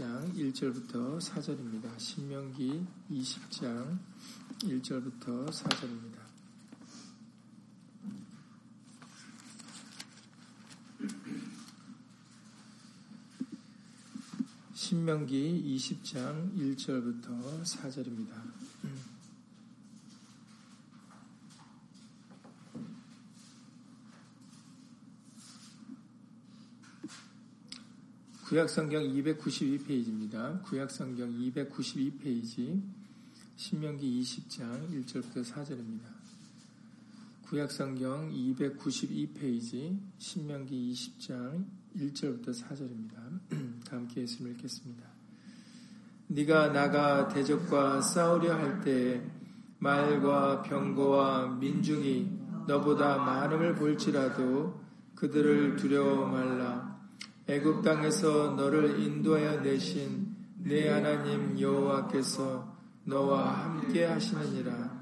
20장 1절부터 4절입니다. 신명기 20장 1절부터 4절입니다. 신명기 20장 1절부터 4절입니다. 구약성경 292페이지입니다. 구약성경 292페이지 신명기 20장 1절부터 4절입니다. 구약성경 292페이지 신명기 20장 1절부터 4절입니다. 다 함께 예수를 읽겠습니다. 네가 나가 대적과 싸우려 할 때 말과 병거와 민중이 너보다 많음을 볼지라도 그들을 두려워 말라. 애굽 땅에서 너를 인도하여 내신 내 하나님 여호와께서 너와 함께 하시느니라.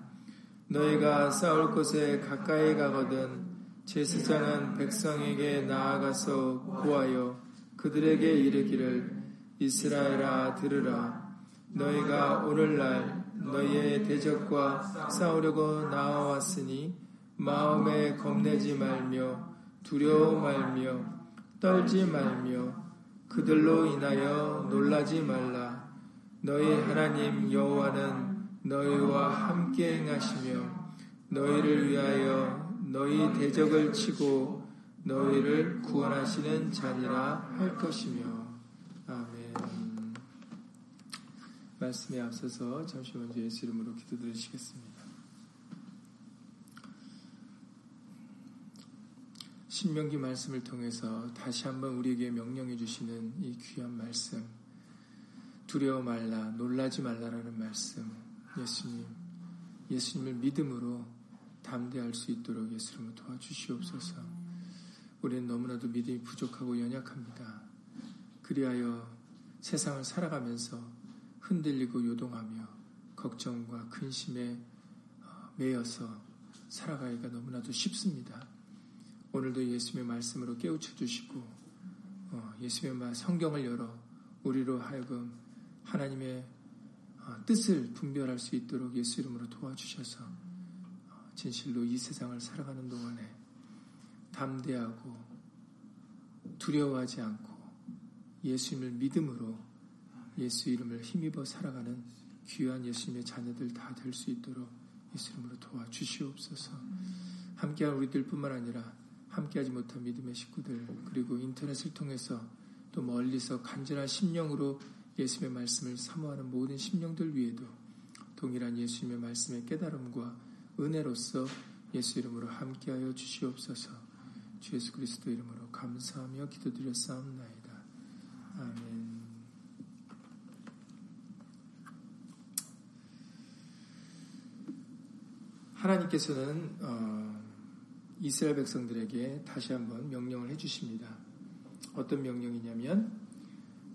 너희가 싸울 곳에 가까이 가거든 제사장은 백성에게 나아가서 구하여 그들에게 이르기를 이스라엘아 들으라. 너희가 오늘날 너희의 대적과 싸우려고 나와왔으니 마음에 겁내지 말며 두려워 말며 떨지 말며 그들로 인하여 놀라지 말라. 너희 하나님 여호와는 너희와 함께 행하시며 너희를 위하여 너희 대적을 치고 너희를 구원하시는 자니라 할 것이며 아멘. 말씀에 앞서서 잠시 먼저 예수 이름으로 기도드리시겠습니다. 신명기 말씀을 통해서 다시 한번 우리에게 명령해 주시는 이 귀한 말씀, 두려워 말라, 놀라지 말라라는 말씀, 예수님, 예수님을 믿음으로 담대할 수 있도록 예수님을 도와주시옵소서. 우리는 너무나도 믿음이 부족하고 연약합니다. 그리하여 세상을 살아가면서 흔들리고 요동하며 걱정과 근심에 어, 매여서 살아가기가 너무나도 쉽습니다. 오늘도 예수님의 말씀으로 깨우쳐 주시고 어, 예수님의 성경을 열어 우리로 하여금 하나님의 어, 뜻을 분별할 수 있도록 예수 이름으로 도와주셔서 어, 진실로 이 세상을 살아가는 동안에 담대하고 두려워하지 않고 예수님을 믿음으로 예수 이름을 힘입어 살아가는 귀한 예수님의 자녀들 다 될 수 있도록 예수 이름으로 도와주시옵소서. 함께한 우리들뿐만 아니라 함께하지 못한 믿음의 식구들 그리고 인터넷을 통해서 또 멀리서 간절한 심령으로 예수님의 말씀을 사모하는 모든 심령들 위에도 동일한 예수님의 말씀의 깨달음과 은혜로서 예수 이름으로 함께하여 주시옵소서 주 예수 그리스도 이름으로 감사하며 기도드렸사옵나이다. 아멘 하나님께서는 어, 이스라엘 백성들에게 다시 한번 명령을 해주십니다. 어떤 명령이냐면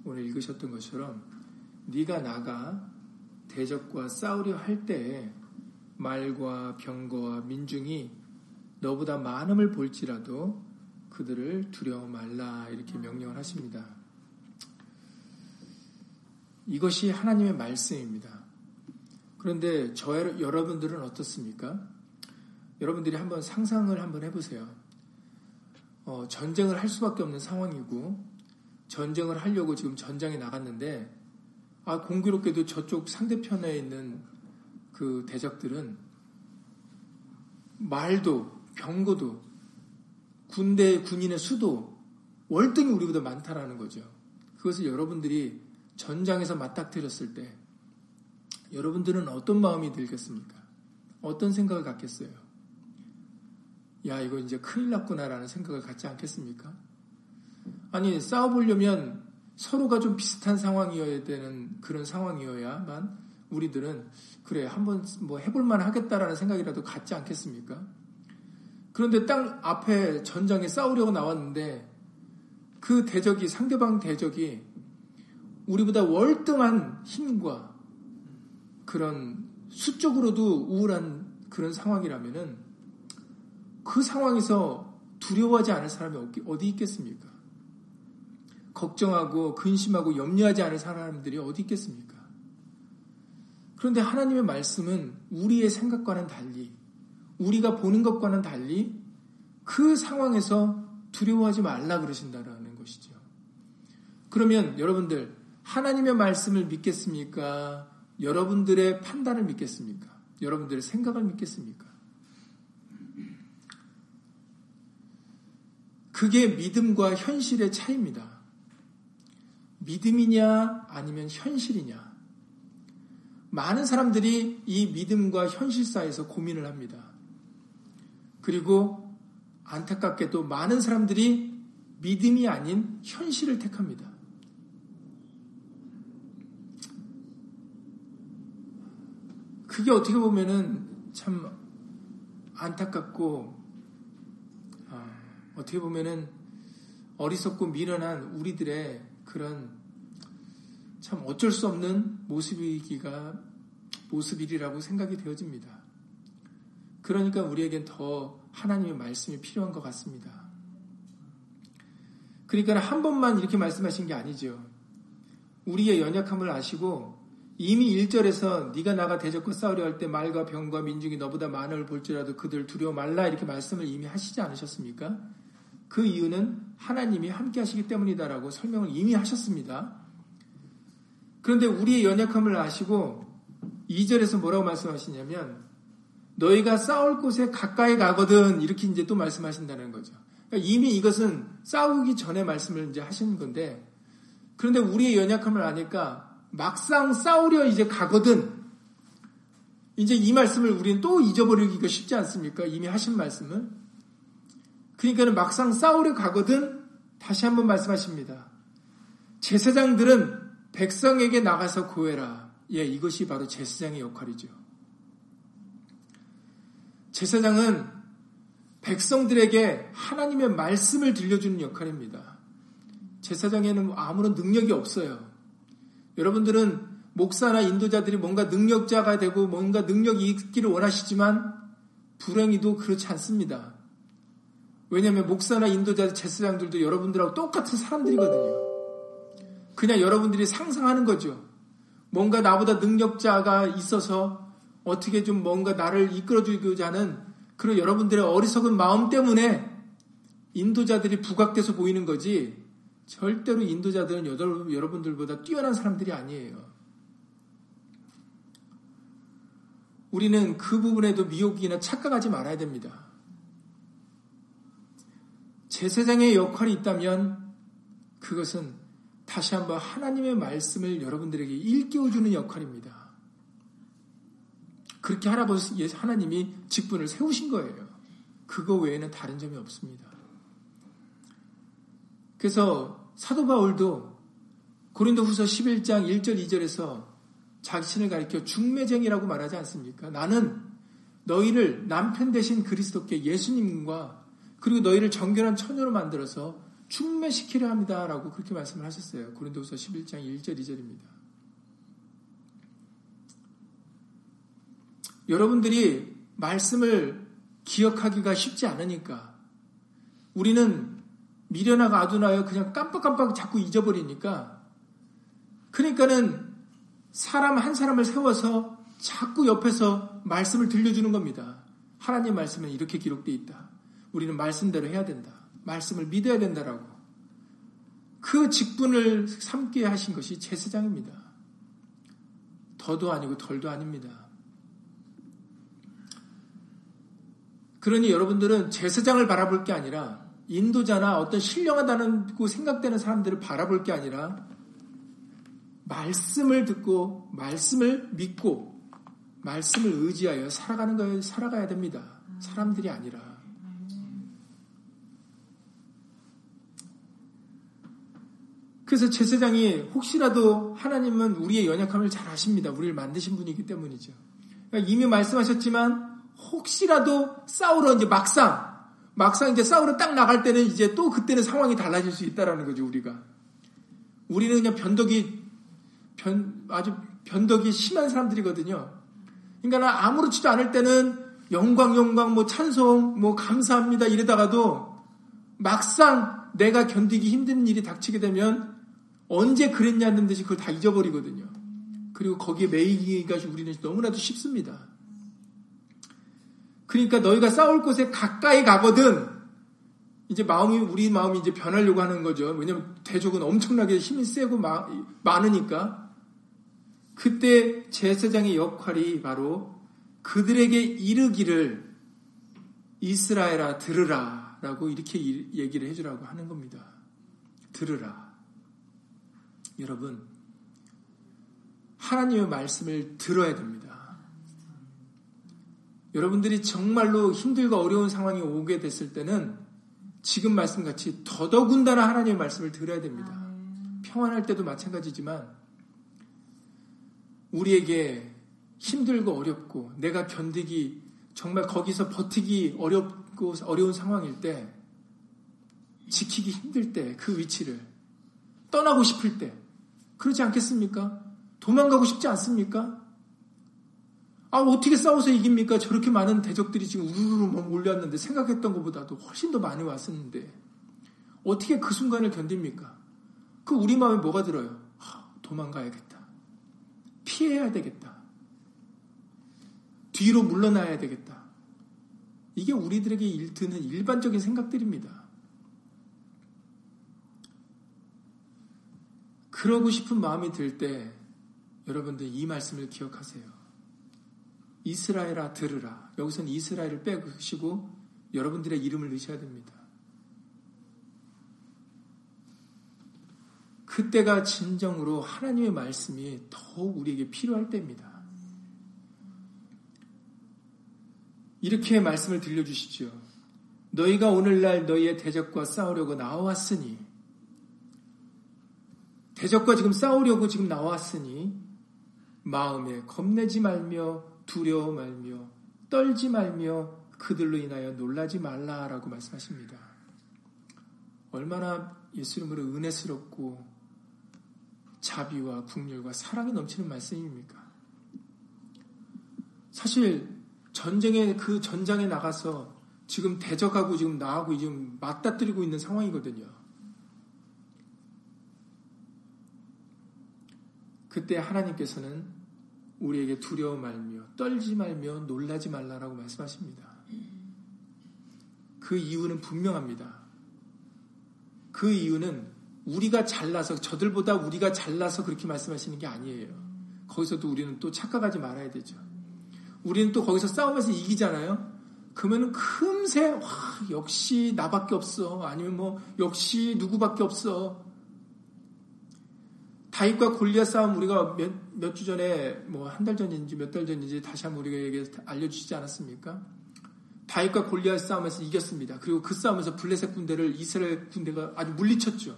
오늘 읽으셨던 것처럼 네가 나가 대적과 싸우려 할 때에 말과 병거와 민중이 너보다 많음을 볼지라도 그들을 두려워 말라 이렇게 명령을 하십니다. 이것이 하나님의 말씀입니다. 그런데 저 여러분들은 어떻습니까? 여러분들이 한번 상상을 한번 해보세요. 어, 전쟁을 할 수밖에 없는 상황이고 전쟁을 하려고 지금 전장에 나갔는데 아 공교롭게도 저쪽 상대편에 있는 그 대적들은 말도 병거도 군대 군인의 수도 월등히 우리보다 많다라는 거죠. 그것을 여러분들이 전장에서 맞닥뜨렸을 때 여러분들은 어떤 마음이 들겠습니까? 어떤 생각을 갖겠어요? 야, 이거 이제 큰일 났구나라는 생각을 갖지 않겠습니까? 아니, 싸워보려면 서로가 좀 비슷한 상황이어야 되는 그런 상황이어야만 우리들은 그래, 한번 뭐 해볼만 하겠다라는 생각이라도 갖지 않겠습니까? 그런데 땅 앞에 전장에 싸우려고 나왔는데 그 대적이, 상대방 대적이 우리보다 월등한 힘과 그런 수적으로도 우울한 그런 상황이라면은 그 상황에서 두려워하지 않을 사람이 어디 있겠습니까? 걱정하고 근심하고 염려하지 않을 사람들이 어디 있겠습니까? 그런데 하나님의 말씀은 우리의 생각과는 달리, 우리가 보는 것과는 달리 그 상황에서 두려워하지 말라 그러신다라는 것이죠. 그러면 여러분들, 하나님의 말씀을 믿겠습니까? 여러분들의 판단을 믿겠습니까? 여러분들의 생각을 믿겠습니까? 그게 믿음과 현실의 차이입니다. 믿음이냐 아니면 현실이냐. 많은 사람들이 이 믿음과 현실 사이에서 고민을 합니다. 그리고 안타깝게도 많은 사람들이 믿음이 아닌 현실을 택합니다. 그게 어떻게 보면은 참 안타깝고 어, 어떻게 보면은 어리석고 미련한 우리들의 그런 참 어쩔 수 없는 모습이기가 모습이라고 생각이 되어집니다. 그러니까 우리에겐 더 하나님의 말씀이 필요한 것 같습니다. 그러니까 한 번만 이렇게 말씀하신 게 아니죠. 우리의 연약함을 아시고 이미 1절에서 네가 나가 대적과 싸우려 할 때 말과 병과 민중이 너보다 많을 볼지라도 그들 두려워 말라 이렇게 말씀을 이미 하시지 않으셨습니까? 그 이유는 하나님이 함께 하시기 때문이다라고 설명을 이미 하셨습니다. 그런데 우리의 연약함을 아시고 2절에서 뭐라고 말씀하시냐면 너희가 싸울 곳에 가까이 가거든 이렇게 이제 또 말씀하신다는 거죠. 그러니까 이미 이것은 싸우기 전에 말씀을 이제 하시는 건데 그런데 우리의 연약함을 아니까 막상 싸우려 이제 가거든. 이제 이 말씀을 우리는 또 잊어버리기가 쉽지 않습니까? 이미 하신 말씀을. 그러니까는 막상 싸우려 가거든 다시 한번 말씀하십니다. 제사장들은 백성에게 나가서 고해라. 예, 이것이 바로 제사장의 역할이죠. 제사장은 백성들에게 하나님의 말씀을 들려주는 역할입니다. 제사장에는 아무런 능력이 없어요. 여러분들은 목사나 인도자들이 뭔가 능력자가 되고 뭔가 능력이 있기를 원하시지만 불행히도 그렇지 않습니다. 왜냐하면 목사나 인도자 제사장들도 여러분들하고 똑같은 사람들이거든요. 그냥 여러분들이 상상하는 거죠. 뭔가 나보다 능력자가 있어서 어떻게 좀 뭔가 나를 이끌어주고자 하는 그런 여러분들의 어리석은 마음 때문에 인도자들이 부각돼서 보이는 거지 절대로 인도자들은 여러분들보다 뛰어난 사람들이 아니에요. 우리는 그 부분에도 미혹이나 착각하지 말아야 됩니다. 제사장의 역할이 있다면 그것은 다시 한번 하나님의 말씀을 여러분들에게 일깨워주는 역할입니다. 그렇게 하라고 하나님이 직분을 세우신 거예요. 그거 외에는 다른 점이 없습니다. 그래서 사도 바울도 고린도 후서 11장 1절 2절에서 자신을 가리켜 중매쟁이라고 말하지 않습니까? 나는 너희를 남편 대신 그리스도께 예수님과 그리고 너희를 정결한 처녀로 만들어서 중매시키려 합니다 라고 그렇게 말씀을 하셨어요. 고린도후서 11장 1절 2절입니다. 여러분들이 말씀을 기억하기가 쉽지 않으니까 우리는 미련하고 아둔하여 그냥 깜빡깜빡 자꾸 잊어버리니까 그러니까는 사람 한 사람을 세워서 자꾸 옆에서 말씀을 들려주는 겁니다. 하나님 말씀은 이렇게 기록되어 있다. 우리는 말씀대로 해야 된다. 말씀을 믿어야 된다라고. 그 직분을 삼게 하신 것이 제사장입니다. 더도 아니고 덜도 아닙니다. 그러니 여러분들은 제사장을 바라볼 게 아니라 인도자나 어떤 신령하다는 생각되는 사람들을 바라볼 게 아니라 말씀을 듣고 말씀을 믿고 말씀을 의지하여 살아가는 거에 살아가야 됩니다. 사람들이 아니라. 그래서 제사장이 혹시라도 하나님은 우리의 연약함을 잘 아십니다. 우리를 만드신 분이기 때문이죠. 그러니까 이미 말씀하셨지만 혹시라도 싸우러 이제 막상 막상 이제 싸우러 딱 나갈 때는 이제 또 그때는 상황이 달라질 수 있다라는 거죠, 우리가. 우리는 그냥 변덕이, 변, 아주 변덕이 심한 사람들이거든요. 그러니까 아무렇지도 않을 때는 영광, 영광, 뭐 찬송, 뭐 감사합니다 이러다가도 막상 내가 견디기 힘든 일이 닥치게 되면 언제 그랬냐는 듯이 그걸 다 잊어버리거든요. 그리고 거기에 매이기가 우리는 너무나도 쉽습니다. 그러니까 너희가 싸울 곳에 가까이 가거든 이제 마음이 우리 마음이 이제 변하려고 하는 거죠. 왜냐면 대적은 엄청나게 힘이 세고 마, 많으니까 그때 제사장의 역할이 바로 그들에게 이르기를 이스라엘아 들으라 라고 이렇게 얘기를 해주라고 하는 겁니다. 들으라. 여러분, 하나님의 말씀을 들어야 됩니다. 여러분들이 정말로 힘들고 어려운 상황이 오게 됐을 때는 지금 말씀같이 더더군다나 하나님의 말씀을 들어야 됩니다. 평안할 때도 마찬가지지만 우리에게 힘들고 어렵고 내가 견디기 정말 거기서 버티기 어렵고 어려운 상황일 때 지키기 힘들 때 그 위치를 떠나고 싶을 때 그렇지 않겠습니까? 도망가고 싶지 않습니까? 아 어떻게 싸워서 이깁니까? 저렇게 많은 대적들이 지금 우르르 몰려왔는데 생각했던 것보다도 훨씬 더 많이 왔었는데 어떻게 그 순간을 견딥니까? 그 우리 마음에 뭐가 들어요? 아, 도망가야겠다. 피해야 되겠다. 뒤로 물러나야 되겠다. 이게 우리들에게 일드는 일반적인 생각들입니다. 그러고 싶은 마음이 들 때 여러분들 이 말씀을 기억하세요. 이스라엘아 들으라. 여기서는 이스라엘을 빼시고 여러분들의 이름을 넣으셔야 됩니다. 그때가 진정으로 하나님의 말씀이 더욱 우리에게 필요할 때입니다. 이렇게 말씀을 들려주시죠. 너희가 오늘날 너희의 대적과 싸우려고 나왔으니, 대적과 지금 싸우려고 지금 나왔으니, 마음에 겁내지 말며, 두려워 말며, 떨지 말며, 그들로 인하여 놀라지 말라라고 말씀하십니다. 얼마나 예수 이름으로 은혜스럽고 자비와 국률과 사랑이 넘치는 말씀입니까? 사실 전쟁에 그 전장에 나가서 지금 대적하고 지금 나하고 지금 맞닥뜨리고 있는 상황이거든요. 그때 하나님께서는 우리에게 두려워 말며 떨지 말며 놀라지 말라라고 말씀하십니다. 그 이유는 분명합니다. 그 이유는 우리가 잘나서 저들보다 우리가 잘나서 그렇게 말씀하시는 게 아니에요. 거기서도 우리는 또 착각하지 말아야 되죠. 우리는 또 거기서 싸우면서 이기잖아요. 그러면 금세 와 역시 나밖에 없어 아니면 뭐 역시 누구밖에 없어 다윗과 골리앗 싸움 우리가 몇주 전에 뭐 한 달 전인지 몇 달 전인지 다시 한번 얘기 알려주시지 않았습니까? 다윗과 골리앗 싸움에서 이겼습니다. 그리고 그 싸움에서 블레셋 군대를 이스라엘 군대가 아주 물리쳤죠.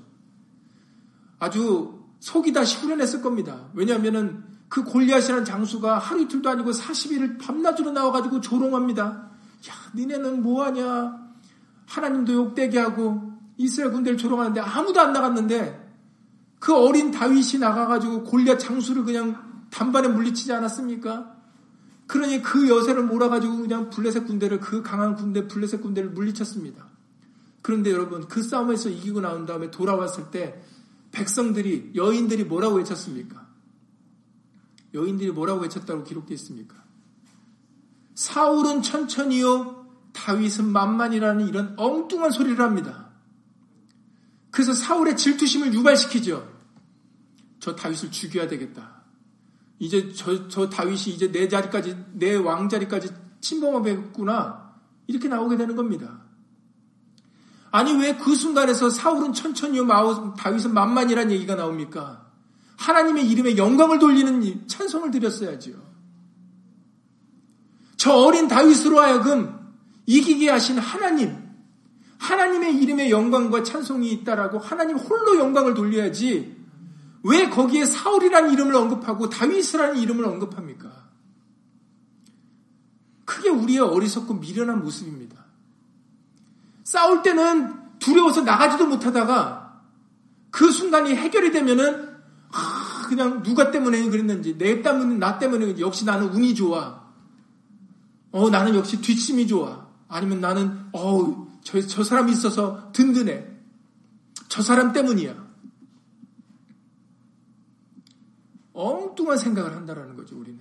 아주 속이 다시 후련했을 겁니다. 왜냐하면은 그 골리앗이라는 장수가 하루 이틀도 아니고 40일을 밤낮으로 나와가지고 조롱합니다. 야, 니네는 뭐하냐? 하나님도 욕되게 하고 이스라엘 군대를 조롱하는데 아무도 안 나갔는데 그 어린 다윗이 나가가지고 골리앗 장수를 그냥 단반에 물리치지 않았습니까? 그러니 그 여세를 몰아가지고 그냥 블레셋 군대를 그 강한 군대 블레셋 군대를 물리쳤습니다. 그런데 여러분 그 싸움에서 이기고 나온 다음에 돌아왔을 때 백성들이 여인들이 뭐라고 외쳤습니까? 여인들이 뭐라고 외쳤다고 기록되어 있습니까? 사울은 천천히요, 다윗은 만만이라는 이런 엉뚱한 소리를 합니다. 그래서 사울의 질투심을 유발시키죠. 저 다윗을 죽여야 되겠다. 이제 저, 저 다윗이 이제 내 자리까지, 내 왕자리까지 침범하겠구나. 이렇게 나오게 되는 겁니다. 아니, 왜 그 순간에서 사울은 천천히요, 다윗은 만만이라는 얘기가 나옵니까? 하나님의 이름에 영광을 돌리는 찬송을 드렸어야지요. 저 어린 다윗으로 하여금 이기게 하신 하나님, 하나님의 이름에 영광과 찬송이 있다라고 하나님 홀로 영광을 돌려야지 왜 거기에 사울이라는 이름을 언급하고 다윗이라는 이름을 언급합니까? 그게 우리의 어리석고 미련한 모습입니다. 싸울 때는 두려워서 나가지도 못하다가 그 순간이 해결이 되면은 그냥 누가 때문에 그랬는지, 내 때문에, 나 때문에 역시 나는 운이 좋아. 어, 나는 역시 뒷심이 좋아. 아니면 나는, 어 저, 저 사람이 있어서 든든해. 저 사람 때문이야. 엉뚱한 생각을 한다라는 거죠, 우리는.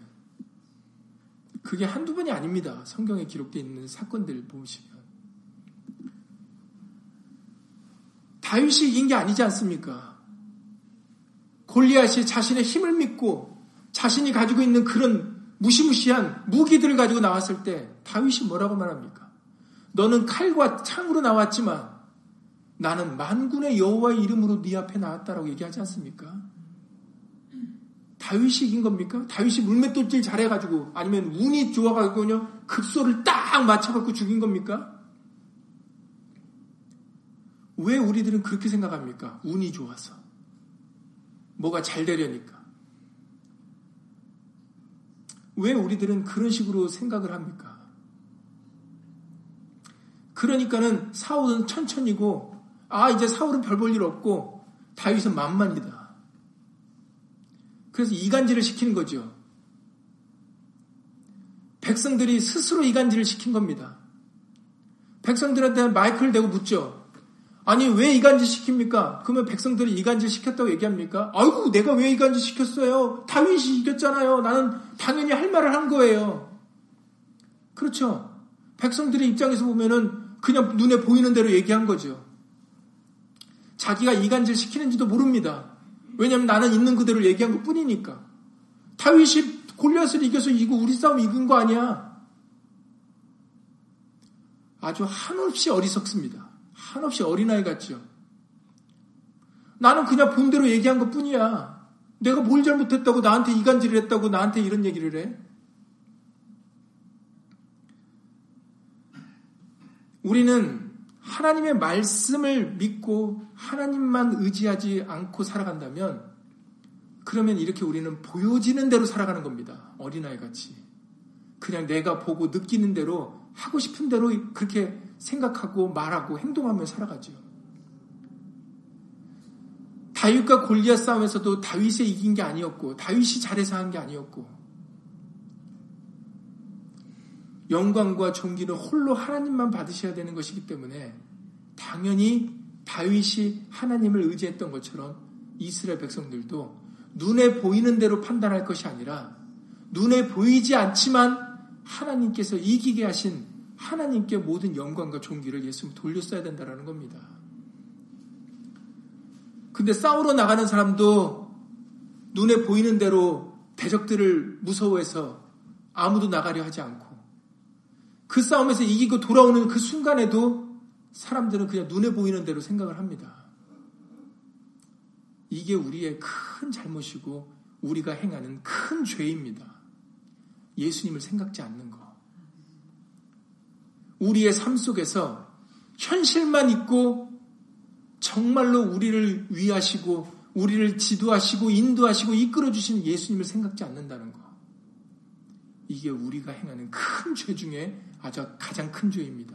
그게 한두 번이 아닙니다. 성경에 기록되어 있는 사건들 보시면. 다윗이 이긴 게 아니지 않습니까? 골리앗이 자신의 힘을 믿고 자신이 가지고 있는 그런 무시무시한 무기들을 가지고 나왔을 때 다윗이 뭐라고 말합니까? 너는 칼과 창으로 나왔지만 나는 만군의 여호와의 이름으로 네 앞에 나왔다라고 얘기하지 않습니까? 다윗이 이긴 겁니까? 다윗이 물맷돌질 잘해가지고 아니면 운이 좋아가지고요 급소를 딱 맞춰갖고 죽인 겁니까? 왜 우리들은 그렇게 생각합니까? 운이 좋아서 뭐가 잘 되려니까 왜 우리들은 그런 식으로 생각을 합니까? 그러니까는 사울은 천천히고 아 이제 사울은 별 볼 일 없고 다윗은 만만이다. 그래서 이간질을 시키는 거죠. 백성들이 스스로 이간질을 시킨 겁니다. 백성들한테 마이크를 대고 묻죠. 아니 왜 이간질 시킵니까? 그러면 백성들이 이간질 시켰다고 얘기합니까? 아이고 내가 왜 이간질 시켰어요? 다윗이 이겼잖아요. 나는 당연히 할 말을 한 거예요. 그렇죠. 백성들의 입장에서 보면은 그냥 눈에 보이는 대로 얘기한 거죠. 자기가 이간질 시키는지도 모릅니다. 왜냐하면 나는 있는 그대로 얘기한 것 뿐이니까. 다윗이 골리앗을 이겨서 이거 우리 싸움 이긴 거 아니야. 아주 한없이 어리석습니다. 한없이 어린아이 같죠. 나는 그냥 본대로 얘기한 것 뿐이야. 내가 뭘 잘못했다고 나한테 이간질을 했다고 나한테 이런 얘기를 해. 우리는 하나님의 말씀을 믿고 하나님만 의지하지 않고 살아간다면 그러면 이렇게 우리는 보여지는 대로 살아가는 겁니다. 어린아이 같이. 그냥 내가 보고 느끼는 대로 하고 싶은 대로 그렇게 생각하고 말하고 행동하며 살아가죠. 다윗과 골리앗 싸움에서도 다윗이 이긴 게 아니었고 다윗이 잘해서 한 게 아니었고 영광과 존귀는 홀로 하나님만 받으셔야 되는 것이기 때문에 당연히 다윗이 하나님을 의지했던 것처럼 이스라엘 백성들도 눈에 보이는 대로 판단할 것이 아니라 눈에 보이지 않지만 하나님께서 이기게 하신 하나님께 모든 영광과 존귀를 예수님 돌렸어야 된다는 겁니다. 근데 싸우러 나가는 사람도 눈에 보이는 대로 대적들을 무서워해서 아무도 나가려 하지 않고 그 싸움에서 이기고 돌아오는 그 순간에도 사람들은 그냥 눈에 보이는 대로 생각을 합니다. 이게 우리의 큰 잘못이고 우리가 행하는 큰 죄입니다. 예수님을 생각지 않는 거. 우리의 삶 속에서 현실만 있고 정말로 우리를 위하시고 우리를 지도하시고 인도하시고 이끌어 주시는 예수님을 생각지 않는다는 거. 이게 우리가 행하는 큰 죄 중에 아주 가장 큰 죄입니다.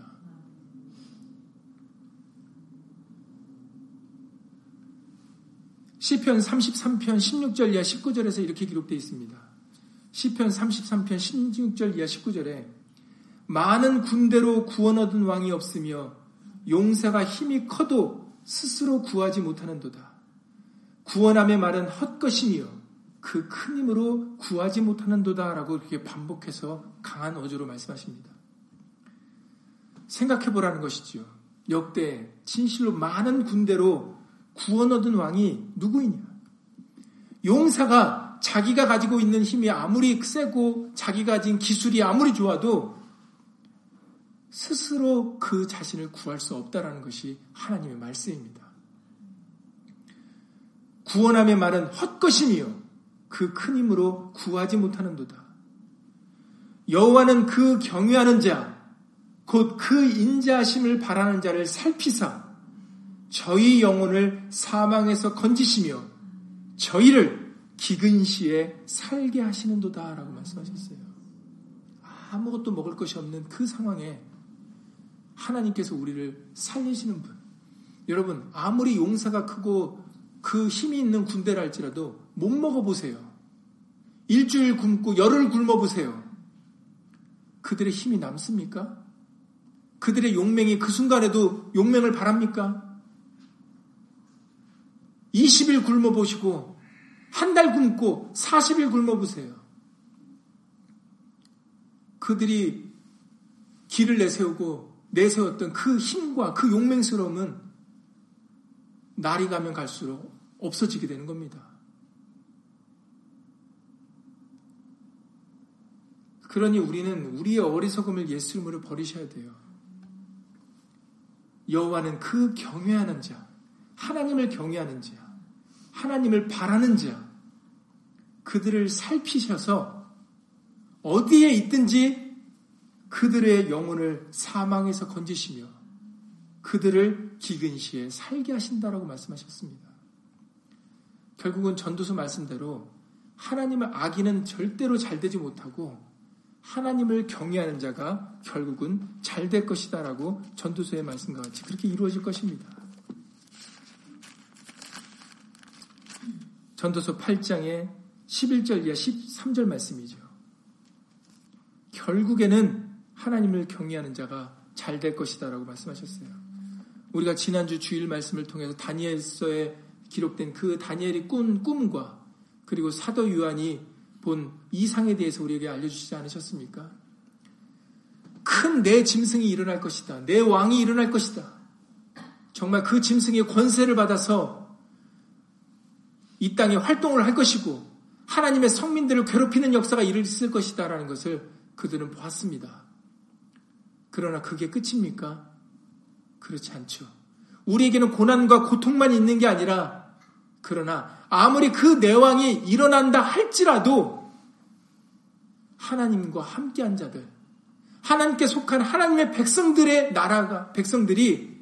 시편 33편 16절 이하 19절에서 이렇게 기록되어 있습니다. 시편 33편 16절 이하 19절에 많은 군대로 구원 얻은 왕이 없으며 용사가 힘이 커도 스스로 구하지 못하는도다. 구원함의 말은 헛것이며 그 큰 힘으로 구하지 못하는도다라고 이렇게 반복해서 강한 어조로 말씀하십니다. 생각해 보라는 것이지요. 역대 진실로 많은 군대로 구원 얻은 왕이 누구이냐? 용사가 자기가 가지고 있는 힘이 아무리 세고 자기가 가진 기술이 아무리 좋아도 스스로 그 자신을 구할 수 없다라는 것이 하나님의 말씀입니다. 구원함의 말은 헛것이며 그큰 힘으로 구하지 못하는도다. 여호와는 그 경외하는 자, 곧 그 인자하심을 바라는 자를 살피사 저희 영혼을 사망에서 건지시며 저희를 기근 시에 살게 하시는도다라고 말씀하셨어요. 아무것도 먹을 것이 없는 그 상황에 하나님께서 우리를 살리시는 분. 여러분, 아무리 용사가 크고 그 힘이 있는 군대라 할지라도 못 먹어보세요. 일주일 굶고 열흘 굶어보세요. 그들의 힘이 남습니까? 그들의 용맹이 그 순간에도 용맹을 바랍니까? 20일 굶어 보시고 한 달 굶고 40일 굶어 보세요. 그들이 길을 내세우고 내세웠던 그 힘과 그 용맹스러움은 날이 가면 갈수록 없어지게 되는 겁니다. 그러니 우리는 우리의 어리석음을 예수 이름으로 버리셔야 돼요. 여호와는 그 경외하는 자, 하나님을 경외하는 자, 하나님을 바라는 자, 그들을 살피셔서 어디에 있든지 그들의 영혼을 사망에서 건지시며 그들을 기근 시에 살게 하신다라고 말씀하셨습니다. 결국은 전도서 말씀대로 하나님을 악인은 절대로 잘 되지 못하고 하나님을 경외하는 자가 결국은 잘 될 것이다라고 전도서의 말씀과 같이 그렇게 이루어질 것입니다. 전도서 8장의 11절 이하 13절 말씀이죠. 결국에는 하나님을 경외하는 자가 잘 될 것이다라고 말씀하셨어요. 우리가 지난주 주일 말씀을 통해서 다니엘서에 기록된 그 다니엘이 꾼 꿈과 그리고 사도 요한이 본 이상에 대해서 우리에게 알려주시지 않으셨습니까? 큰 내 짐승이 일어날 것이다. 내 왕이 일어날 것이다. 정말 그 짐승의 권세를 받아서 이 땅에 활동을 할 것이고 하나님의 성민들을 괴롭히는 역사가 있을 것이다라는 것을 그들은 보았습니다. 그러나 그게 끝입니까? 그렇지 않죠. 우리에게는 고난과 고통만 있는 게 아니라 그러나 아무리 그 내왕이 일어난다 할지라도 하나님과 함께한 자들, 하나님께 속한 하나님의 백성들의 나라가, 백성들이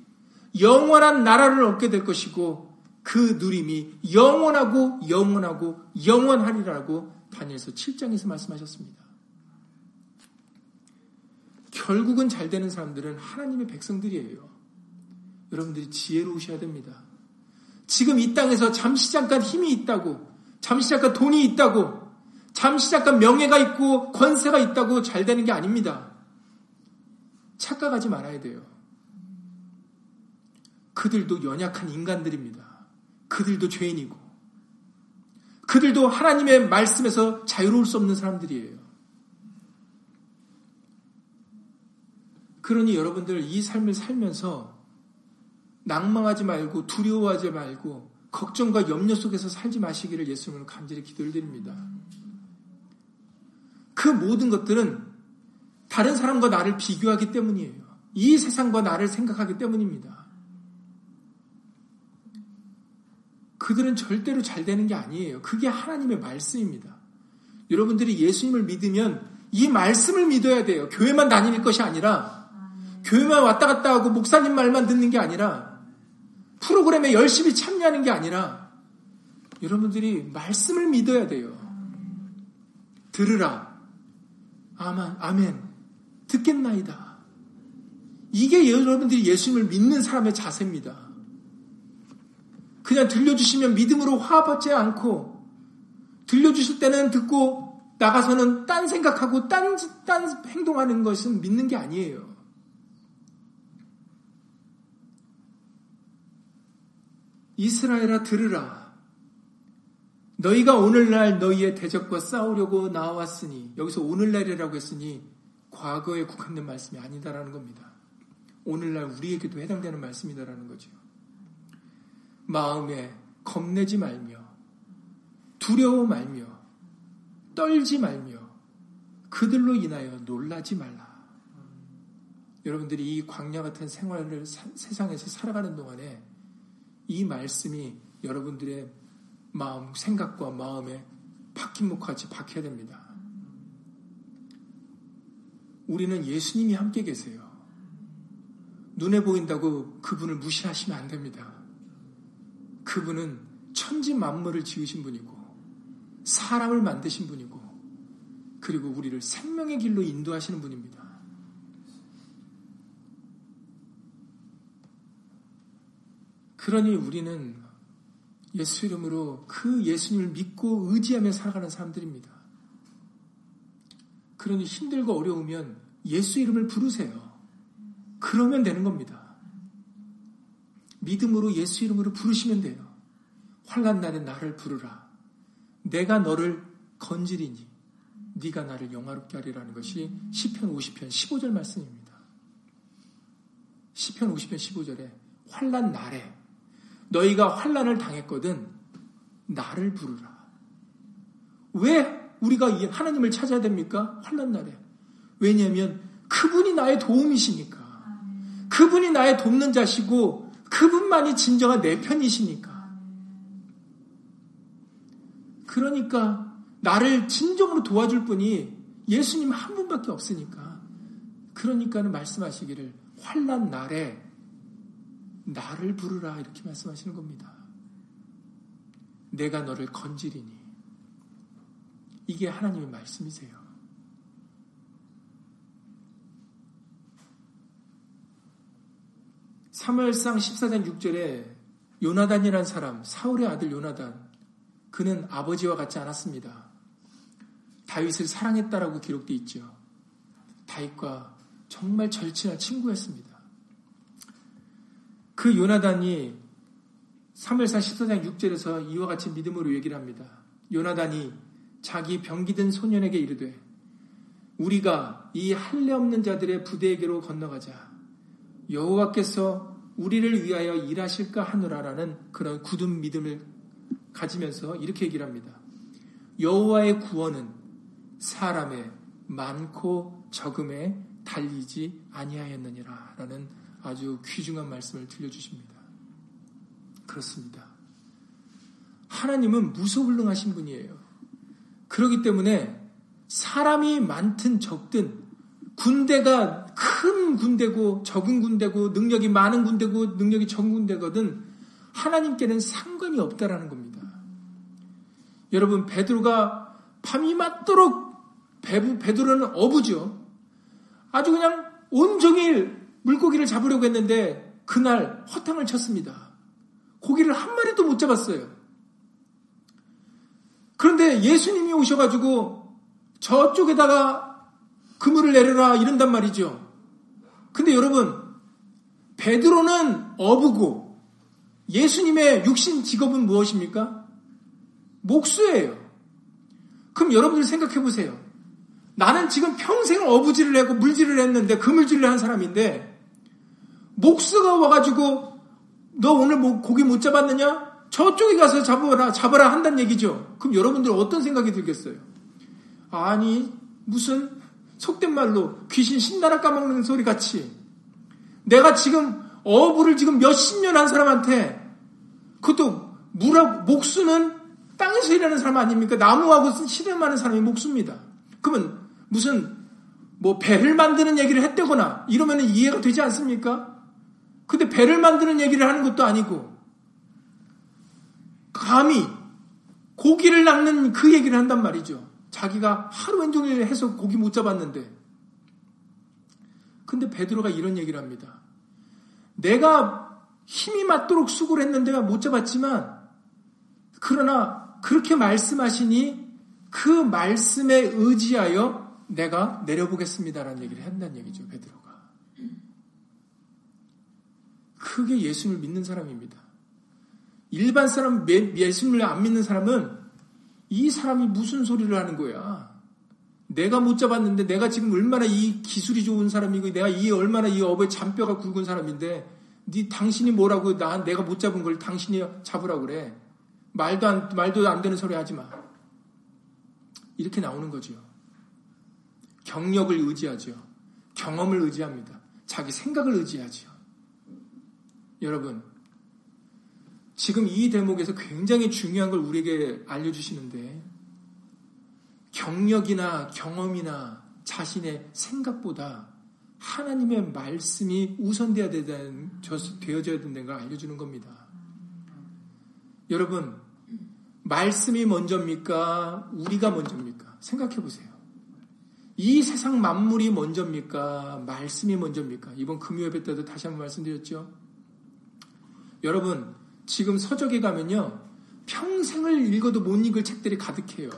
영원한 나라를 얻게 될 것이고 그 누림이 영원하고 영원하고 영원하리라고 다니엘서 7장에서 말씀하셨습니다. 결국은 잘 되는 사람들은 하나님의 백성들이에요. 여러분들이 지혜로우셔야 됩니다. 지금 이 땅에서 잠시 잠깐 힘이 있다고, 잠시 잠깐 돈이 있다고, 잠시 잠깐 명예가 있고 권세가 있다고 잘 되는 게 아닙니다. 착각하지 말아야 돼요. 그들도 연약한 인간들입니다. 그들도 죄인이고, 그들도 하나님의 말씀에서 자유로울 수 없는 사람들이에요. 그러니 여러분들 이 삶을 살면서 낭망하지 말고 두려워하지 말고 걱정과 염려 속에서 살지 마시기를 예수님을 간절히 기도를 드립니다. 그 모든 것들은 다른 사람과 나를 비교하기 때문이에요. 이 세상과 나를 생각하기 때문입니다. 그들은 절대로 잘 되는 게 아니에요. 그게 하나님의 말씀입니다. 여러분들이 예수님을 믿으면 이 말씀을 믿어야 돼요. 교회만 다니는 것이 아니라 교회만 왔다 갔다 하고 목사님 말만 듣는 게 아니라 프로그램에 열심히 참여하는 게 아니라 여러분들이 말씀을 믿어야 돼요. 들으라. 아만, 아멘. 듣겠나이다. 이게 여러분들이 예수님을 믿는 사람의 자세입니다. 그냥 들려주시면 믿음으로 화받지 않고 들려주실 때는 듣고 나가서는 딴 생각하고 딴, 딴 행동하는 것은 믿는 게 아니에요. 이스라엘아 들으라. 너희가 오늘날 너희의 대적과 싸우려고 나왔으니 여기서 오늘날이라고 했으니 과거에 국한된 말씀이 아니다라는 겁니다. 오늘날 우리에게도 해당되는 말씀이다라는 거죠. 마음에 겁내지 말며 두려워 말며 떨지 말며 그들로 인하여 놀라지 말라. 여러분들이 이 광야 같은 생활을 사, 세상에서 살아가는 동안에 이 말씀이 여러분들의 마음, 생각과 마음에 박힌 목같이 박혀야 됩니다. 우리는 예수님이 함께 계세요. 눈에 보인다고 그분을 무시하시면 안 됩니다. 그분은 천지 만물을 지으신 분이고, 사람을 만드신 분이고, 그리고 우리를 생명의 길로 인도하시는 분입니다. 그러니 우리는 예수 이름으로 그 예수님을 믿고 의지하며 살아가는 사람들입니다. 그러니 힘들고 어려우면 예수 이름을 부르세요. 그러면 되는 겁니다. 믿음으로 예수 이름으로 부르시면 돼요. 환란 날에 나를 부르라. 내가 너를 건지리니 네가 나를 영화롭게 하리라는 것이 시편 50편 15절 말씀입니다. 시편 50편 15절에 환란 날에 너희가 환란을 당했거든 나를 부르라. 왜 우리가 하나님을 찾아야 됩니까? 환란 날에. 왜냐하면 그분이 나의 도움이시니까. 그분이 나의 돕는 자시고 그분만이 진정한 내 편이시니까. 그러니까 나를 진정으로 도와줄 분이 예수님 한 분밖에 없으니까. 그러니까는 말씀하시기를 환란 날에 나를 부르라 이렇게 말씀하시는 겁니다. 내가 너를 건지리니 이게 하나님의 말씀이세요. 사무엘상 14장 6절에 요나단이란 사람, 사울의 아들 요나단, 그는 아버지와 같지 않았습니다. 다윗을 사랑했다라고 기록되어 있죠. 다윗과 정말 절친한 친구였습니다. 그 요나단이 3일상 14장 6절에서 이와 같이 믿음으로 얘기를 합니다. 요나단이 자기 병기든 소년에게 이르되 우리가 이 할례 없는 자들의 부대에게로 건너가자 여호와께서 우리를 위하여 일하실까 하노라라는 그런 굳은 믿음을 가지면서 이렇게 얘기를 합니다. 여호와의 구원은 사람의 많고 적음에 달리지 아니하였느니라라는 아주 귀중한 말씀을 들려주십니다. 그렇습니다. 하나님은 무소불능하신 분이에요. 그렇기 때문에 사람이 많든 적든 군대가 큰 군대고 적은 군대고 능력이 많은 군대고 능력이 적은 군대거든 하나님께는 상관이 없다라는 겁니다. 여러분 베드로가 밤이 맞도록 베드로는 어부죠. 아주 그냥 온종일 물고기를 잡으려고 했는데 그날 허탕을 쳤습니다. 고기를 한 마리도 못 잡았어요. 그런데 예수님이 오셔가지고 저쪽에다가 그물을 내려라 이런단 말이죠. 근데 여러분, 베드로는 어부고 예수님의 육신 직업은 무엇입니까? 목수예요. 그럼 여러분들 생각해 보세요. 나는 지금 평생 어부질을 하고 물질을 했는데 그물질을 한 사람인데 목수가 와가지고 너 오늘 뭐 고기 못 잡았느냐? 저쪽에 가서 잡아라, 잡아라 한다는 얘기죠. 그럼 여러분들 어떤 생각이 들겠어요? 아니, 무슨 속된 말로 귀신 신나라 까먹는 소리 같이 내가 지금 어부를 지금 몇십 년 한 사람한테 그것도 물하 목수는 땅에서 일하는 사람 아닙니까? 나무하고 실험하는 사람이 목수입니다. 그러면 무슨 뭐 배를 만드는 얘기를 했다거나 이러면 이해가 되지 않습니까? 근데 배를 만드는 얘기를 하는 것도 아니고 감히 고기를 낚는 그 얘기를 한단 말이죠. 자기가 하루 온종일 해서 고기 못 잡았는데. 근데 베드로가 이런 얘기를 합니다. 내가 힘이 맞도록 수고를 했는데 못 잡았지만 그러나 그렇게 말씀하시니 그 말씀에 의지하여 내가 내려보겠습니다라는 얘기를 한다는 얘기죠. 베드로가. 그게 예수님을 믿는 사람입니다. 일반 사람, 예수님을 안 믿는 사람은 이 사람이 무슨 소리를 하는 거야. 내가 못 잡았는데 내가 지금 얼마나 이 기술이 좋은 사람이고 내가 이 얼마나 이 업에 잔뼈가 굵은 사람인데 네 당신이 뭐라고 나 내가 못 잡은 걸 당신이 잡으라고 그래. 말도 안 말도 안 되는 소리 하지 마. 이렇게 나오는 거죠. 경력을 의지하죠. 경험을 의지합니다. 자기 생각을 의지하죠. 여러분, 지금 이 대목에서 굉장히 중요한 걸 우리에게 알려주시는데, 경력이나 경험이나 자신의 생각보다 하나님의 말씀이 우선되어야 되어져야 된다는 걸 알려주는 겁니다. 여러분, 말씀이 먼저입니까? 우리가 먼저입니까? 생각해 보세요. 이 세상 만물이 먼저입니까? 말씀이 먼저입니까? 이번 금요예배 때도 다시 한번 말씀드렸죠. 여러분, 지금 서적에 가면요. 평생을 읽어도 못 읽을 책들이 가득해요.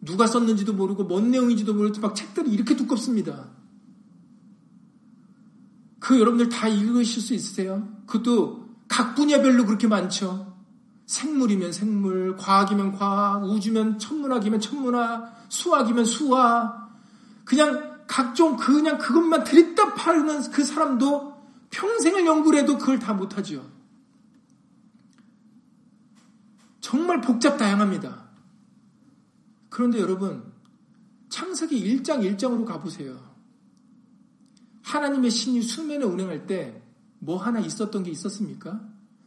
누가 썼는지도 모르고 뭔 내용인지도 모르고 막 책들이 이렇게 두껍습니다. 그 여러분들 다 읽으실 수 있으세요? 그것도 각 분야별로 그렇게 많죠. 생물이면 생물, 과학이면 과학, 우주면 천문학이면 천문학, 수학이면 수학. 그냥 각종 그냥 그것만 들이다 파는 그 사람도 평생을 연구를 해도 그걸 다 못하지요. 정말 복잡 다양합니다. 그런데 여러분, 창세기 1장 1장으로 가보세요. 하나님의 신이 수면에 운행할 때 뭐 하나 있었던 게 있었습니까?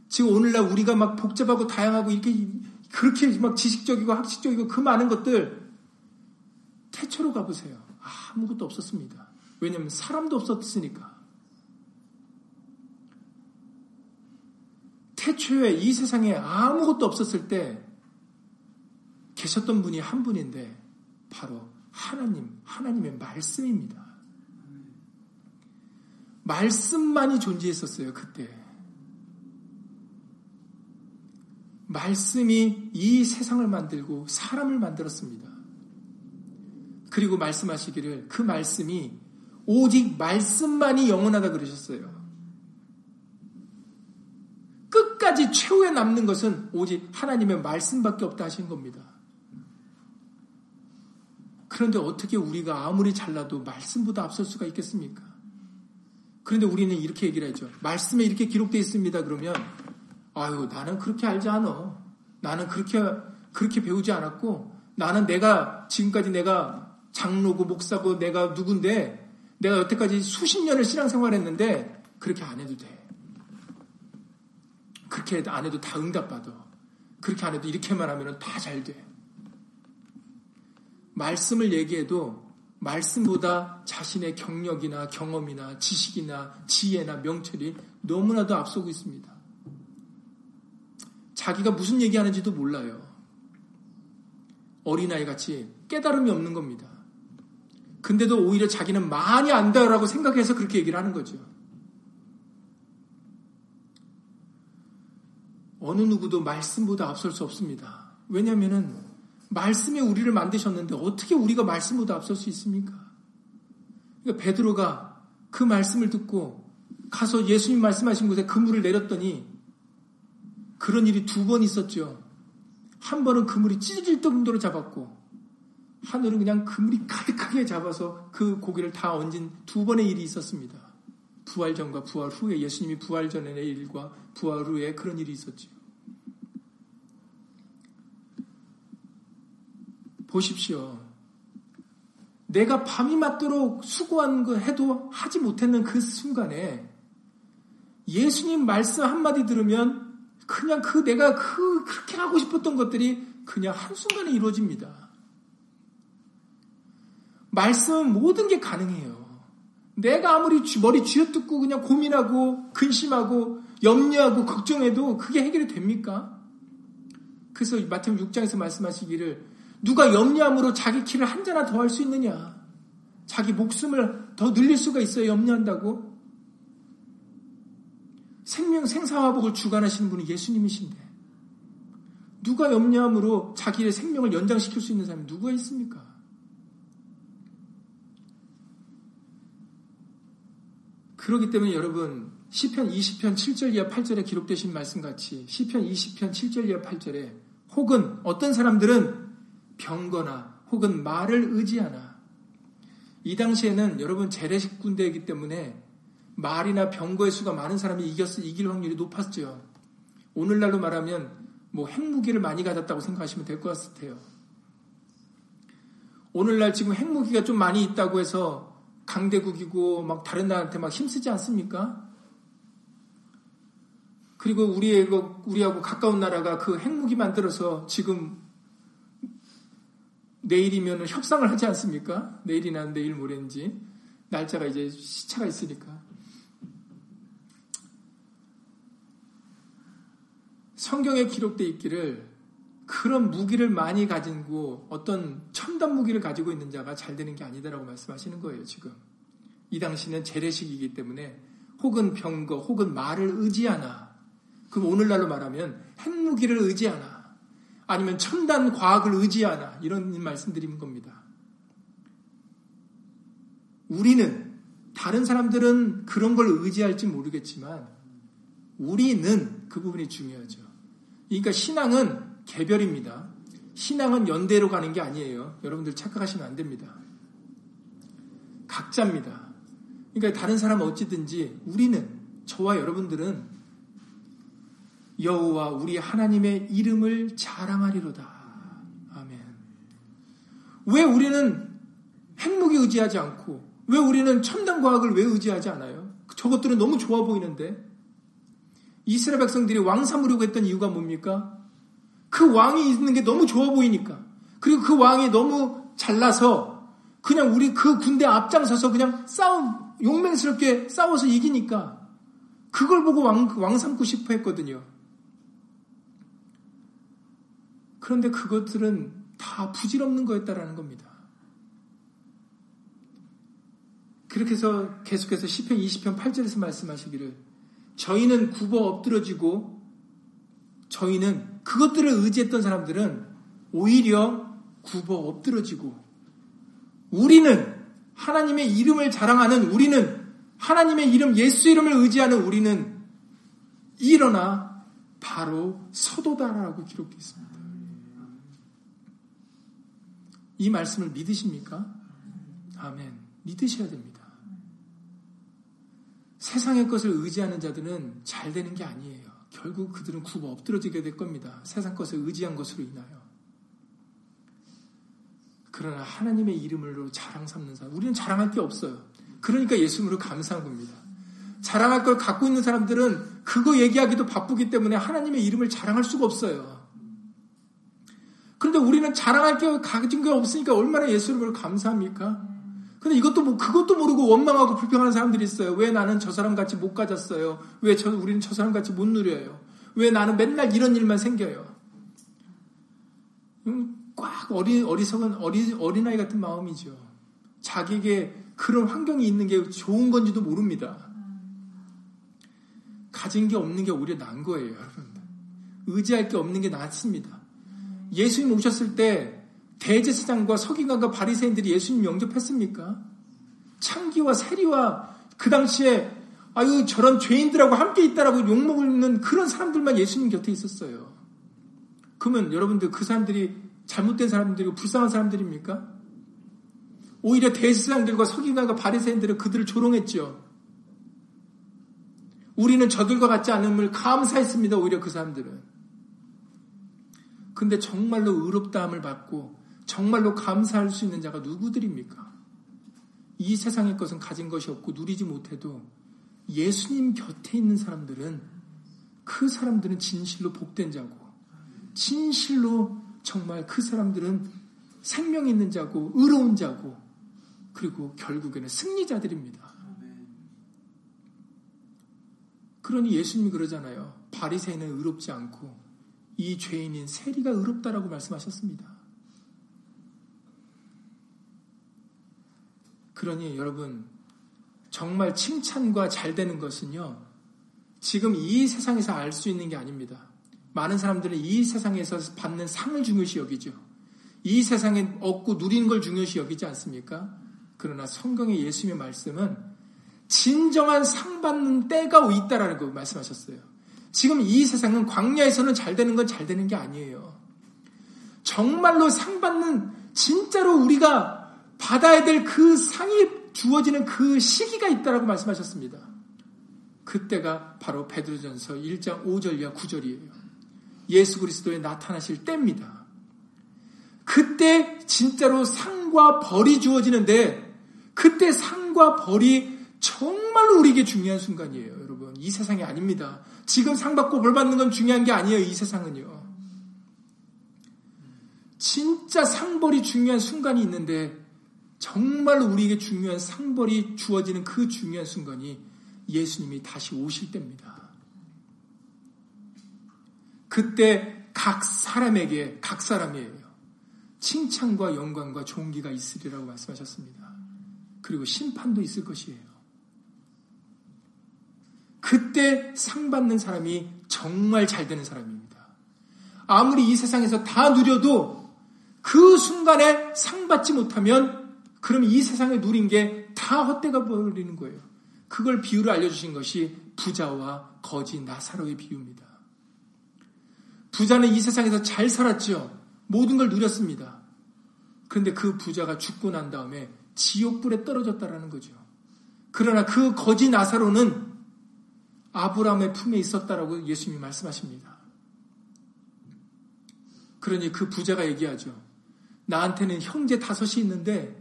지금 오늘날 우리가 막 복잡하고 다양하고 이렇게 그렇게 막 지식적이고 학식적이고 그 많은 것들 태초로 가보세요. 아무것도 없었습니다. 왜냐하면 사람도 없었으니까. 태초에 이 세상에 아무것도 없었을 때 계셨던 분이 한 분인데 바로 하나님, 하나님의 말씀입니다. 말씀만이 존재했었어요, 그때. 말씀이 이 세상을 만들고 사람을 만들었습니다. 그리고 말씀하시기를 그 말씀이 오직 말씀만이 영원하다 그러셨어요. 끝까지 최후에 남는 것은 오직 하나님의 말씀밖에 없다 하신 겁니다. 그런데 어떻게 우리가 아무리 잘나도 말씀보다 앞설 수가 있겠습니까? 그런데 우리는 이렇게 얘기를 하죠. 말씀에 이렇게 기록되어 있습니다. 그러면 아유 나는 그렇게 알지 않아. 나는 그렇게 그렇게 배우지 않았고 나는 내가 지금까지 내가 장로고 목사고 내가 누군데 내가 여태까지 수십 년을 신앙생활했는데 그렇게 안 해도 돼. 그렇게 안 해도 다 응답받아. 그렇게 안 해도 이렇게만 하면 다 잘 돼. 말씀을 얘기해도 말씀보다 자신의 경력이나 경험이나 지식이나 지혜나 명철이 너무나도 앞서고 있습니다. 자기가 무슨 얘기하는지도 몰라요. 어린아이 같이 깨달음이 없는 겁니다. 근데도 오히려 자기는 많이 안다라고 생각해서 그렇게 얘기를 하는 거죠. 어느 누구도 말씀보다 앞설 수 없습니다. 왜냐하면 말씀에 우리를 만드셨는데 어떻게 우리가 말씀보다 앞설 수 있습니까? 그러니까 베드로가 그 말씀을 듣고 가서 예수님 말씀하신 곳에 그물을 내렸더니 그런 일이 두 번 있었죠. 한 번은 그물이 찢어질 정도로 잡았고 하늘은 그냥 그물이 가득하게 잡아서 그 고기를 다 얹은 두 번의 일이 있었습니다. 부활 전과 부활 후에 예수님이 부활 전의 일과 부활 후에 그런 일이 있었죠. 보십시오. 내가 밤이 맞도록 수고한 거 해도 하지 못했는 그 순간에 예수님 말씀 한마디 들으면 그냥 그 내가 그 그렇게 하고 싶었던 것들이 그냥 한순간에 이루어집니다. 말씀은 모든 게 가능해요. 내가 아무리 머리 쥐어뜯고 그냥 고민하고 근심하고 염려하고 걱정해도 그게 해결이 됩니까? 그래서 마태복음 6장에서 말씀하시기를 누가 염려함으로 자기 키를 한 자나 더 할 수 있느냐? 자기 목숨을 더 늘릴 수가 있어요, 염려한다고? 생명 생사화복을 주관하시는 분이 예수님이신데 누가 염려함으로 자기의 생명을 연장시킬 수 있는 사람이 누가 있습니까? 그렇기 때문에 여러분 시편 20편 7절 이하 8절에 기록되신 말씀 같이 시편 20편 7절 이하 8절에 혹은 어떤 사람들은 병거나 혹은 말을 의지하나 이 당시에는 여러분 재래식 군대이기 때문에 말이나 병거의 수가 많은 사람이 이겼을 이길 확률이 높았죠. 오늘날로 말하면 뭐 핵무기를 많이 가졌다고 생각하시면 될 것 같아요. 오늘날 지금 핵무기가 좀 많이 있다고 해서 강대국이고 막 다른 나라한테 막 힘쓰지 않습니까? 그리고 우리의 우리하고 가까운 나라가 그 핵무기 만들어서 지금 내일이면 협상을 하지 않습니까? 내일이나 내일 모레인지 날짜가 이제 시차가 있으니까 성경에 기록되어 있기를 그런 무기를 많이 가지고 어떤 첨단 무기를 가지고 있는 자가 잘 되는 게 아니다라고 말씀하시는 거예요, 지금. 이 당시는 재래식이기 때문에 혹은 병거, 혹은 말을 의지하나. 그럼 오늘날로 말하면 핵무기를 의지하나. 아니면 첨단 과학을 의지하나 이런 말씀드리는 겁니다. 우리는 다른 사람들은 그런 걸 의지할지 모르겠지만 우리는 그 부분이 중요하죠. 그러니까 신앙은 개별입니다. 신앙은 연대로 가는 게 아니에요. 여러분들 착각하시면 안 됩니다. 각자입니다. 그러니까 다른 사람 어찌든지 우리는 저와 여러분들은 여호와 우리 하나님의 이름을 자랑하리로다. 아멘. 왜 우리는 핵무기 의지하지 않고 왜 우리는 첨단 과학을 왜 의지하지 않아요? 저것들은 너무 좋아 보이는데 이스라엘 백성들이 왕 삼으려고 했던 이유가 뭡니까? 그 왕이 있는 게 너무 좋아 보이니까. 그리고 그 왕이 너무 잘나서 그냥 우리 그 군대 앞장서서 그냥 싸움, 용맹스럽게 싸워서 이기니까 그걸 보고 왕, 왕 삼고 싶어 했거든요. 그런데 그것들은 다 부질없는 거였다라는 겁니다. 그렇게 해서 계속해서 10편 20편 8절에서 말씀하시기를 저희는 굽어 엎드러지고 저희는 그것들을 의지했던 사람들은 오히려 굽어 엎드러지고 우리는 하나님의 이름을 자랑하는 우리는 하나님의 이름 예수 이름을 의지하는 우리는 일어나 바로 서도다라고 기록되어 있습니다. 이 말씀을 믿으십니까? 아멘. 믿으셔야 됩니다. 세상의 것을 의지하는 자들은 잘 되는 게 아니에요. 결국 그들은 굽어 엎드러지게 될 겁니다. 세상 것을 의지한 것으로 인하여. 그러나 하나님의 이름으로 자랑 삼는 사람, 우리는 자랑할 게 없어요. 그러니까 예수님으로 감사한 겁니다. 자랑할 걸 갖고 있는 사람들은 그거 얘기하기도 바쁘기 때문에 하나님의 이름을 자랑할 수가 없어요. 그런데 우리는 자랑할 게 가진 게 없으니까 얼마나 예수님을 감사합니까? 근데 이것도 뭐 그것도 모르고 원망하고 불평하는 사람들이 있어요. 왜 나는 저 사람 같이 못 가졌어요? 왜 저 우리는 저 사람 같이 못 누려요? 왜 나는 맨날 이런 일만 생겨요? 음, 꽉 어리 어리석은 어리 어린아이 같은 마음이죠. 자기에게 그런 환경이 있는 게 좋은 건지도 모릅니다. 가진 게 없는 게 오히려 난 거예요, 여러분. 의지할 게 없는 게 낫습니다. 예수님 오셨을 때 대제사장과 서기관과 바리새인들이 예수님 영접했습니까? 창기와 세리와 그 당시에 아유 저런 죄인들하고 함께 있다라고 욕먹는 그런 사람들만 예수님 곁에 있었어요. 그러면 여러분들 그 사람들이 잘못된 사람들이고 불쌍한 사람들입니까? 오히려 대제사장들과 서기관과 바리새인들은 그들을 조롱했죠. 우리는 저들과 같지 않음을 감사했습니다. 오히려 그 사람들은. 근데 정말로 의롭다함을 받고 정말로 감사할 수 있는 자가 누구들입니까? 이 세상의 것은 가진 것이 없고 누리지 못해도 예수님 곁에 있는 사람들은 그 사람들은 진실로 복된 자고 진실로 정말 그 사람들은 생명 있는 자고 의로운 자고 그리고 결국에는 승리자들입니다. 그러니 예수님이 그러잖아요. 바리새인은 의롭지 않고 이 죄인인 세리가 의롭다라고 말씀하셨습니다. 그러니 여러분, 정말 칭찬과 잘 되는 것은요, 지금 이 세상에서 알 수 있는 게 아닙니다. 많은 사람들은 이 세상에서 받는 상을 중요시 여기죠. 이 세상에 얻고 누리는 걸 중요시 여기지 않습니까? 그러나 성경의 예수님의 말씀은 진정한 상 받는 때가 있다라는 거 말씀하셨어요. 지금 이 세상은 광야에서는 잘 되는 건 잘 되는 게 아니에요. 정말로 상 받는 진짜로 우리가 받아야 될 그 상이 주어지는 그 시기가 있다라고 말씀하셨습니다. 그때가 바로 베드로전서 1장 5절 이하 9절이에요. 예수 그리스도에 나타나실 때입니다. 그때 진짜로 상과 벌이 주어지는데 그때 상과 벌이 정말로 우리에게 중요한 순간이에요, 여러분. 이 세상이 아닙니다. 지금 상 받고 벌 받는 건 중요한 게 아니에요, 이 세상은요. 진짜 상벌이 중요한 순간이 있는데 정말 우리에게 중요한 상벌이 주어지는 그 중요한 순간이 예수님이 다시 오실 때입니다. 그때 각 사람에게, 각 사람이에요. 칭찬과 영광과 존귀가 있으리라고 말씀하셨습니다. 그리고 심판도 있을 것이에요. 그때 상 받는 사람이 정말 잘 되는 사람입니다. 아무리 이 세상에서 다 누려도 그 순간에 상 받지 못하면 그럼 이 세상에 누린 게 다 헛되가 버리는 거예요. 그걸 비유를 알려주신 것이 부자와 거지 나사로의 비유입니다. 부자는 이 세상에서 잘 살았죠. 모든 걸 누렸습니다. 그런데 그 부자가 죽고 난 다음에 지옥불에 떨어졌다라는 거죠. 그러나 그 거지 나사로는 아브라함의 품에 있었다라고 예수님이 말씀하십니다. 그러니 그 부자가 얘기하죠. 나한테는 형제 다섯이 있는데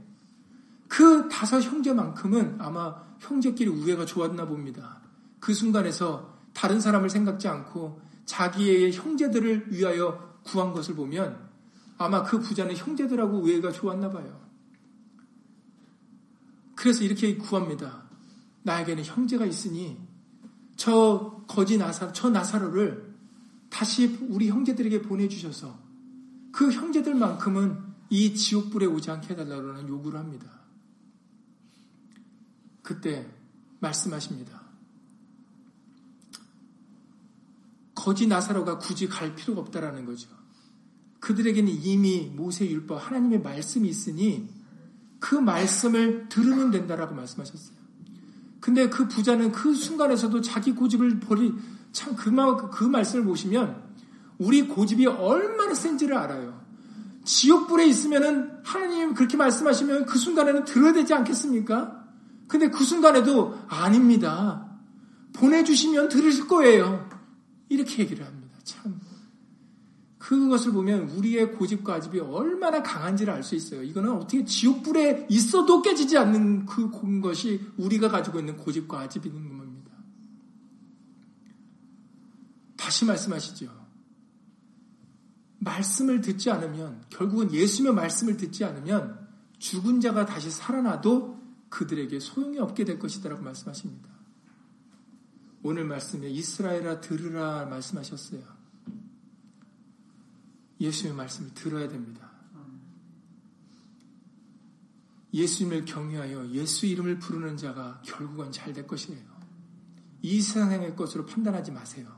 그 다섯 형제만큼은 아마 형제끼리 우애가 좋았나 봅니다. 그 순간에서 다른 사람을 생각지 않고 자기의 형제들을 위하여 구한 것을 보면 아마 그 부자는 형제들하고 우애가 좋았나 봐요. 그래서 이렇게 구합니다. 나에게는 형제가 있으니 저 거지 나사, 저 나사로를 다시 우리 형제들에게 보내주셔서 그 형제들만큼은 이 지옥불에 오지 않게 해달라는 요구를 합니다. 그때 말씀하십니다. 거지 나사로가 굳이 갈 필요가 없다라는 거죠. 그들에게는 이미 모세 율법 하나님의 말씀이 있으니 그 말씀을 들으면 된다라고 말씀하셨어요. 근데 그 부자는 그 순간에서도 자기 고집을 버리 참그 그 말씀을 보시면 우리 고집이 얼마나 센지를 알아요. 지옥불에 있으면은 하나님 그렇게 말씀하시면 그 순간에는 들어야 되지 않겠습니까? 근데 그 순간에도 아닙니다. 보내주시면 들으실 거예요. 이렇게 얘기를 합니다. 참. 그것을 보면 우리의 고집과 아집이 얼마나 강한지를 알 수 있어요. 이거는 어떻게 지옥불에 있어도 깨지지 않는 그 것이 우리가 가지고 있는 고집과 아집이 있는 겁니다. 다시 말씀하시죠. 말씀을 듣지 않으면, 결국은 예수님의 말씀을 듣지 않으면 죽은 자가 다시 살아나도 그들에게 소용이 없게 될 것이다라고 말씀하십니다. 오늘 말씀에 이스라엘아 들으라 말씀하셨어요. 예수님의 말씀을 들어야 됩니다. 예수님을 경외하여 예수 이름을 부르는 자가 결국은 잘 될 것이에요. 이 세상의 것으로 판단하지 마세요.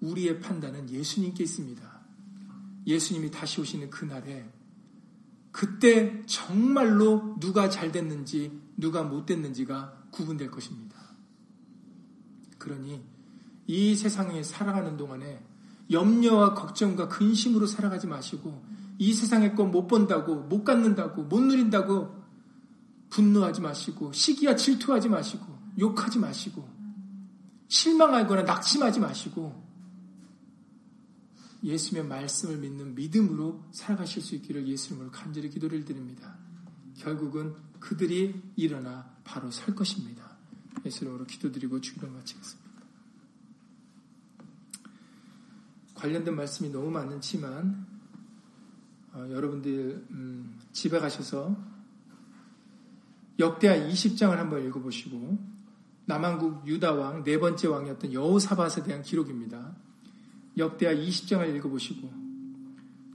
우리의 판단은 예수님께 있습니다. 예수님이 다시 오시는 그날에 그때 정말로 누가 잘 됐는지 누가 못 됐는지가 구분될 것입니다. 그러니 이 세상에 살아가는 동안에 염려와 걱정과 근심으로 살아가지 마시고 이 세상의 것 못 본다고 못 갖는다고 못 누린다고 분노하지 마시고 시기와 질투하지 마시고 욕하지 마시고 실망하거나 낙심하지 마시고 예수님의 말씀을 믿는 믿음으로 살아가실 수 있기를 예수님으로 간절히 기도를 드립니다. 결국은 그들이 일어나 바로 설 것입니다. 예수님으로 기도드리고 주기도 마치겠습니다. 관련된 말씀이 너무 많지만 어, 여러분들 음, 집에 가셔서 역대하 20장을 한번 읽어보시고 남한국 유다 왕 네 번째 왕이었던 여호사밧에 대한 기록입니다. 역대하 20장을 읽어보시고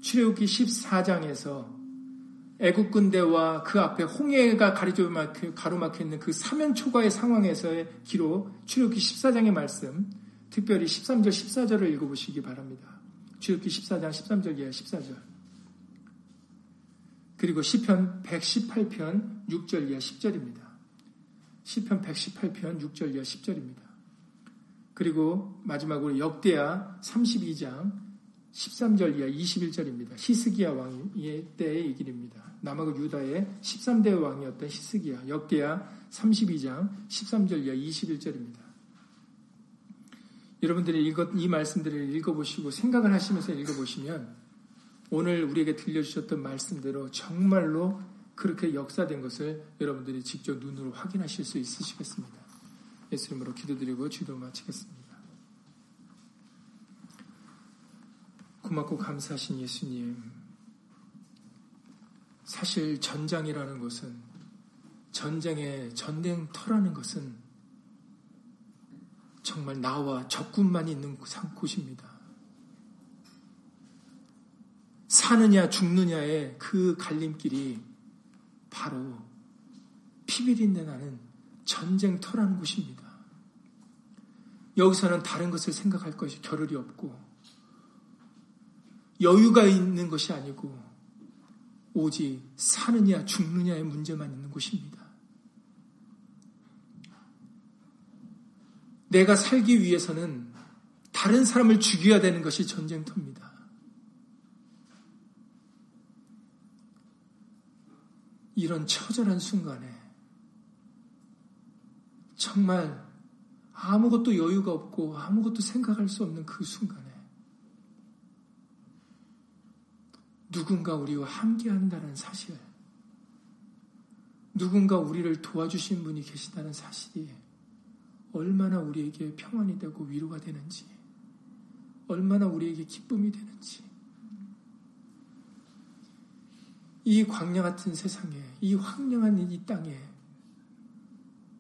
출애굽기 14장에서 애국 군대와 그 앞에 홍해가 가로막혀 있는 그 사면 초과의 상황에서의 기록 출애굽기 14장의 말씀 특별히 13절, 14절을 읽어보시기 바랍니다. 주역기 14장 13절 이하 14절. 그리고 시편 118편 6절 이하 10절입니다. 시편 118편 6절 이하 10절입니다. 그리고 마지막으로 역대하 32장 13절 이하 21절입니다. 히스기야 왕의 때의 길입니다. 남하고 유다의 13대 왕이었던 히스기야 역대하 32장 13절 이하 21절입니다. 여러분들이 읽었, 이 말씀들을 읽어보시고 생각을 하시면서 읽어보시면 오늘 우리에게 들려주셨던 말씀대로 정말로 그렇게 역사된 것을 여러분들이 직접 눈으로 확인하실 수 있으시겠습니다. 예수 이름으로 기도드리고 주도 마치겠습니다. 고맙고 감사하신 예수님. 사실 전장이라는 것은 전쟁의 전쟁터라는 것은 정말 나와 적군만 있는 곳입니다. 사느냐 죽느냐의 그 갈림길이 바로 피비린내 나는 전쟁터라는 곳입니다. 여기서는 다른 것을 생각할 것이 겨를이 없고 여유가 있는 것이 아니고 오직 사느냐 죽느냐의 문제만 있는 곳입니다. 내가 살기 위해서는 다른 사람을 죽여야 되는 것이 전쟁터입니다. 이런 처절한 순간에 정말 아무것도 여유가 없고 아무것도 생각할 수 없는 그 순간에 누군가 우리와 함께 한다는 사실, 누군가 우리를 도와주신 분이 계시다는 사실이 얼마나 우리에게 평안이 되고 위로가 되는지, 얼마나 우리에게 기쁨이 되는지, 이 광야 같은 세상에, 이 황량한 이 땅에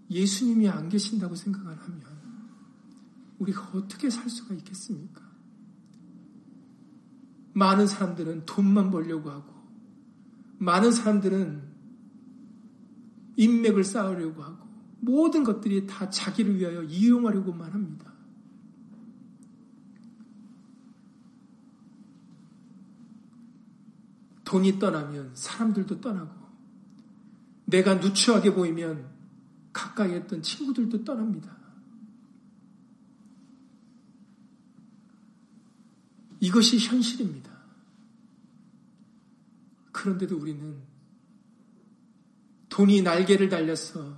예수님이 안 계신다고 생각을 하면 우리가 어떻게 살 수가 있겠습니까? 많은 사람들은 돈만 벌려고 하고, 많은 사람들은 인맥을 쌓으려고 하고, 모든 것들이 다 자기를 위하여 이용하려고만 합니다. 돈이 떠나면 사람들도 떠나고, 내가 누추하게 보이면 가까이 했던 친구들도 떠납니다. 이것이 현실입니다. 그런데도 우리는 돈이 날개를 달려서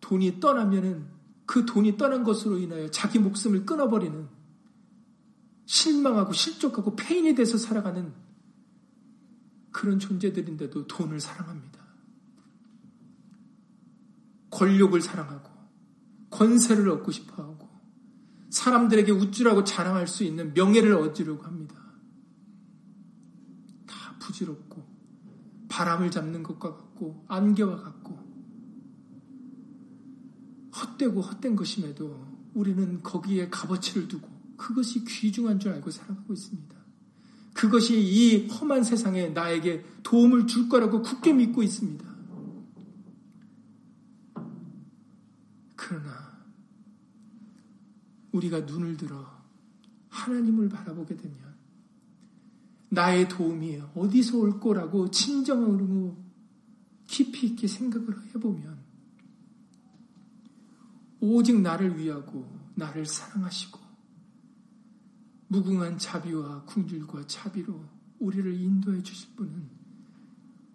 돈이 떠나면은 그 돈이 떠난 것으로 인하여 자기 목숨을 끊어버리는 실망하고 실족하고 폐인이 돼서 살아가는 그런 존재들인데도 돈을 사랑합니다. 권력을 사랑하고 권세를 얻고 싶어 하고 사람들에게 우쭐하고 자랑할 수 있는 명예를 얻으려고 합니다. 다 부질없고 바람을 잡는 것과 같고 안개와 같고 헛되고 헛된 것임에도 우리는 거기에 값어치를 두고 그것이 귀중한 줄 알고 살아가고 있습니다. 그것이 이 험한 세상에 나에게 도움을 줄 거라고 굳게 믿고 있습니다. 그러나 우리가 눈을 들어 하나님을 바라보게 되면 나의 도움이 어디서 올 거라고 진정으로 깊이 있게 생각을 해보면 오직 나를 위하고 나를 사랑하시고 무궁한 자비와 궁줄과 자비로 우리를 인도해 주실 분은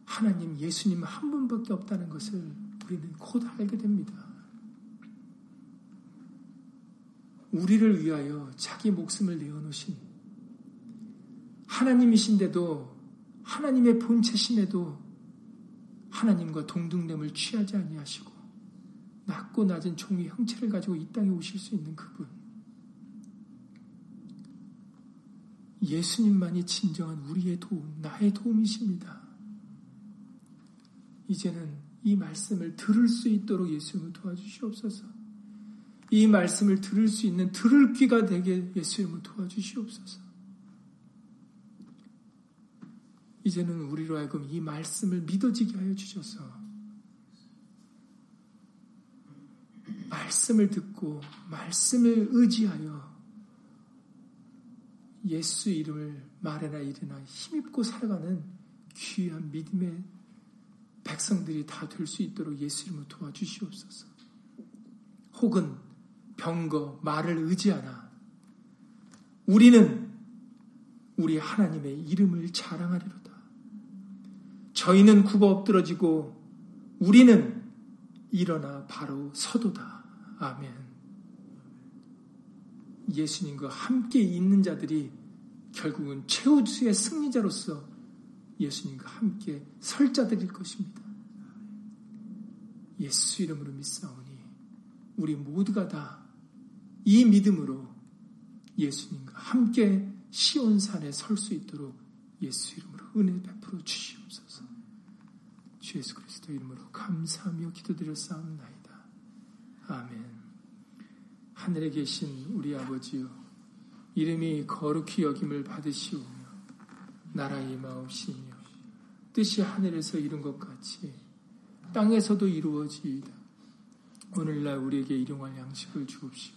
하나님 예수님 한 분밖에 없다는 것을 우리는 곧 알게 됩니다. 우리를 위하여 자기 목숨을 내어놓으신 하나님이신데도 하나님의 본체심에도 하나님과 동등됨을 취하지 아니하시고 낮고 낮은 종의 형체를 가지고 이 땅에 오실 수 있는 그분 예수님만이 진정한 우리의 도움, 나의 도움이십니다. 이제는 이 말씀을 들을 수 있도록 예수님을 도와주시옵소서. 이 말씀을 들을 수 있는 들을 귀가 되게 예수 이름을 도와주시옵소서. 이제는 우리로 하여금 이 말씀을 믿어지게 하여 주셔서 말씀을 듣고 말씀을 의지하여 예수 이름을 말해나 이르나 힘입고 살아가는 귀한 믿음의 백성들이 다 될 수 있도록 예수 이름을 도와주시옵소서. 혹은 병거, 말을 의지하나 우리는 우리 하나님의 이름을 자랑하리로다. 저희는 굽어 엎드러지고 우리는 일어나 바로 서도다. 아멘. 예수님과 함께 있는 자들이 결국은 최우수의 승리자로서 예수님과 함께 설 자들일 것입니다. 예수 이름으로 믿사오니 우리 모두가 다 이 믿음으로 예수님과 함께 시온산에 설 수 있도록 예수 이름으로 은혜 베풀어 주시옵소서. 주 예수 그리스도 이름으로 감사하며 기도드렸사옵나이다. 아멘. 하늘에 계신 우리 아버지요 이름이 거룩히 여김을 받으시오며 나라의 임하옵시며 뜻이 하늘에서 이룬 것 같이 땅에서도 이루어지이다. 오늘날 우리에게 일용할 양식을 주옵시고